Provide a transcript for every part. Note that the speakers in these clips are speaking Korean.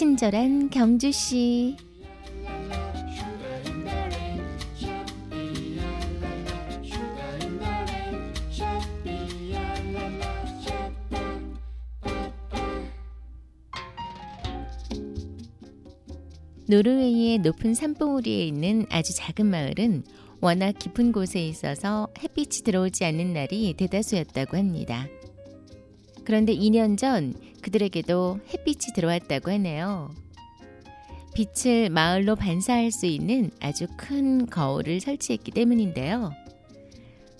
친절한 경주 씨. 노르웨이의 높은 산봉우리에 있는 아주 작은 마을은 워낙 깊은 곳에 있어서 햇빛이 들어오지 않는 날이 대다수였다고 합니다. 그런데 2년 전 그들에게도 햇빛이 들어왔다고 하네요. 빛을 마을로 반사할 수 있는 아주 큰 거울을 설치했기 때문인데요.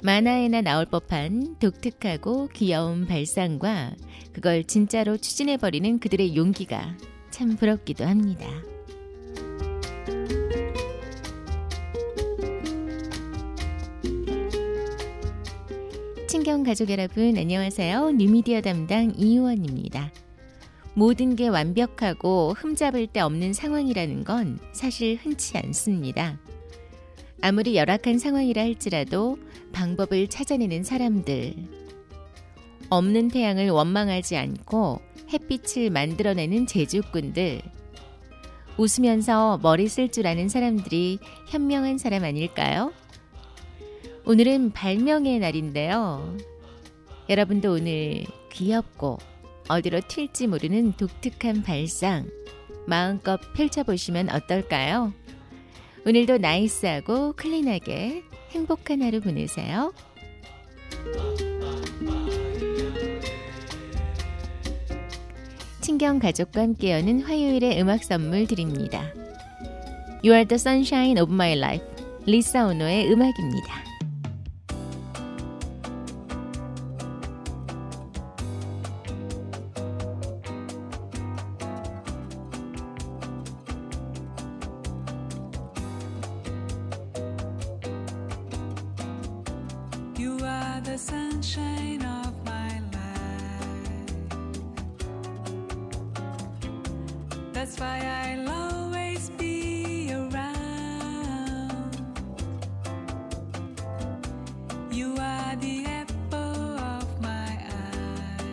만화에나 나올 법한 독특하고 귀여운 발상과 그걸 진짜로 추진해버리는 그들의 용기가 참 부럽기도 합니다. 친경 가족 여러분 안녕하세요. 뉴미디어 담당 이유원입니다. 모든 게 완벽하고 흠잡을 데 없는 상황이라는 건 사실 흔치 않습니다. 아무리 열악한 상황이라 할지라도 방법을 찾아내는 사람들. 없는 태양을 원망하지 않고 햇빛을 만들어내는 제주꾼들. 웃으면서 머리 쓸 줄 아는 사람들이 현명한 사람 아닐까요? 오늘은 발명의 날인데요. 여러분도 오늘 귀엽고 어디로 튈지 모르는 독특한 발상 마음껏 펼쳐보시면 어떨까요? 오늘도 나이스하고 클린하게 행복한 하루 보내세요. 친경 가족과 함께 여는 화요일의 음악 선물 드립니다. You are the sunshine of my life. 리사 오노의 음악입니다. The sunshine of my life. That's why I'll always be around. You are the apple of my eye.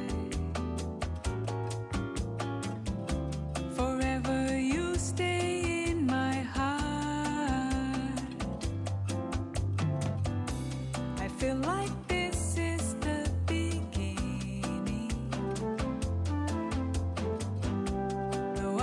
Forever you stay in my heart. I feel like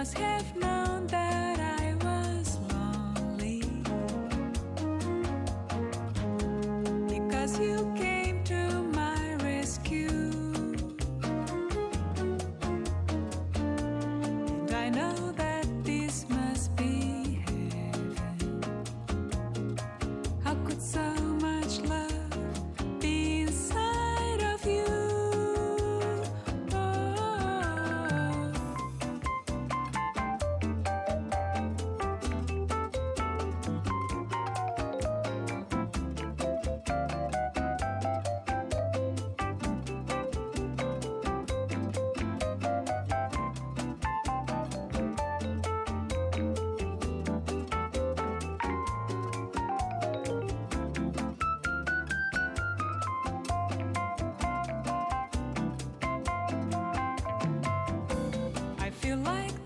must have known you like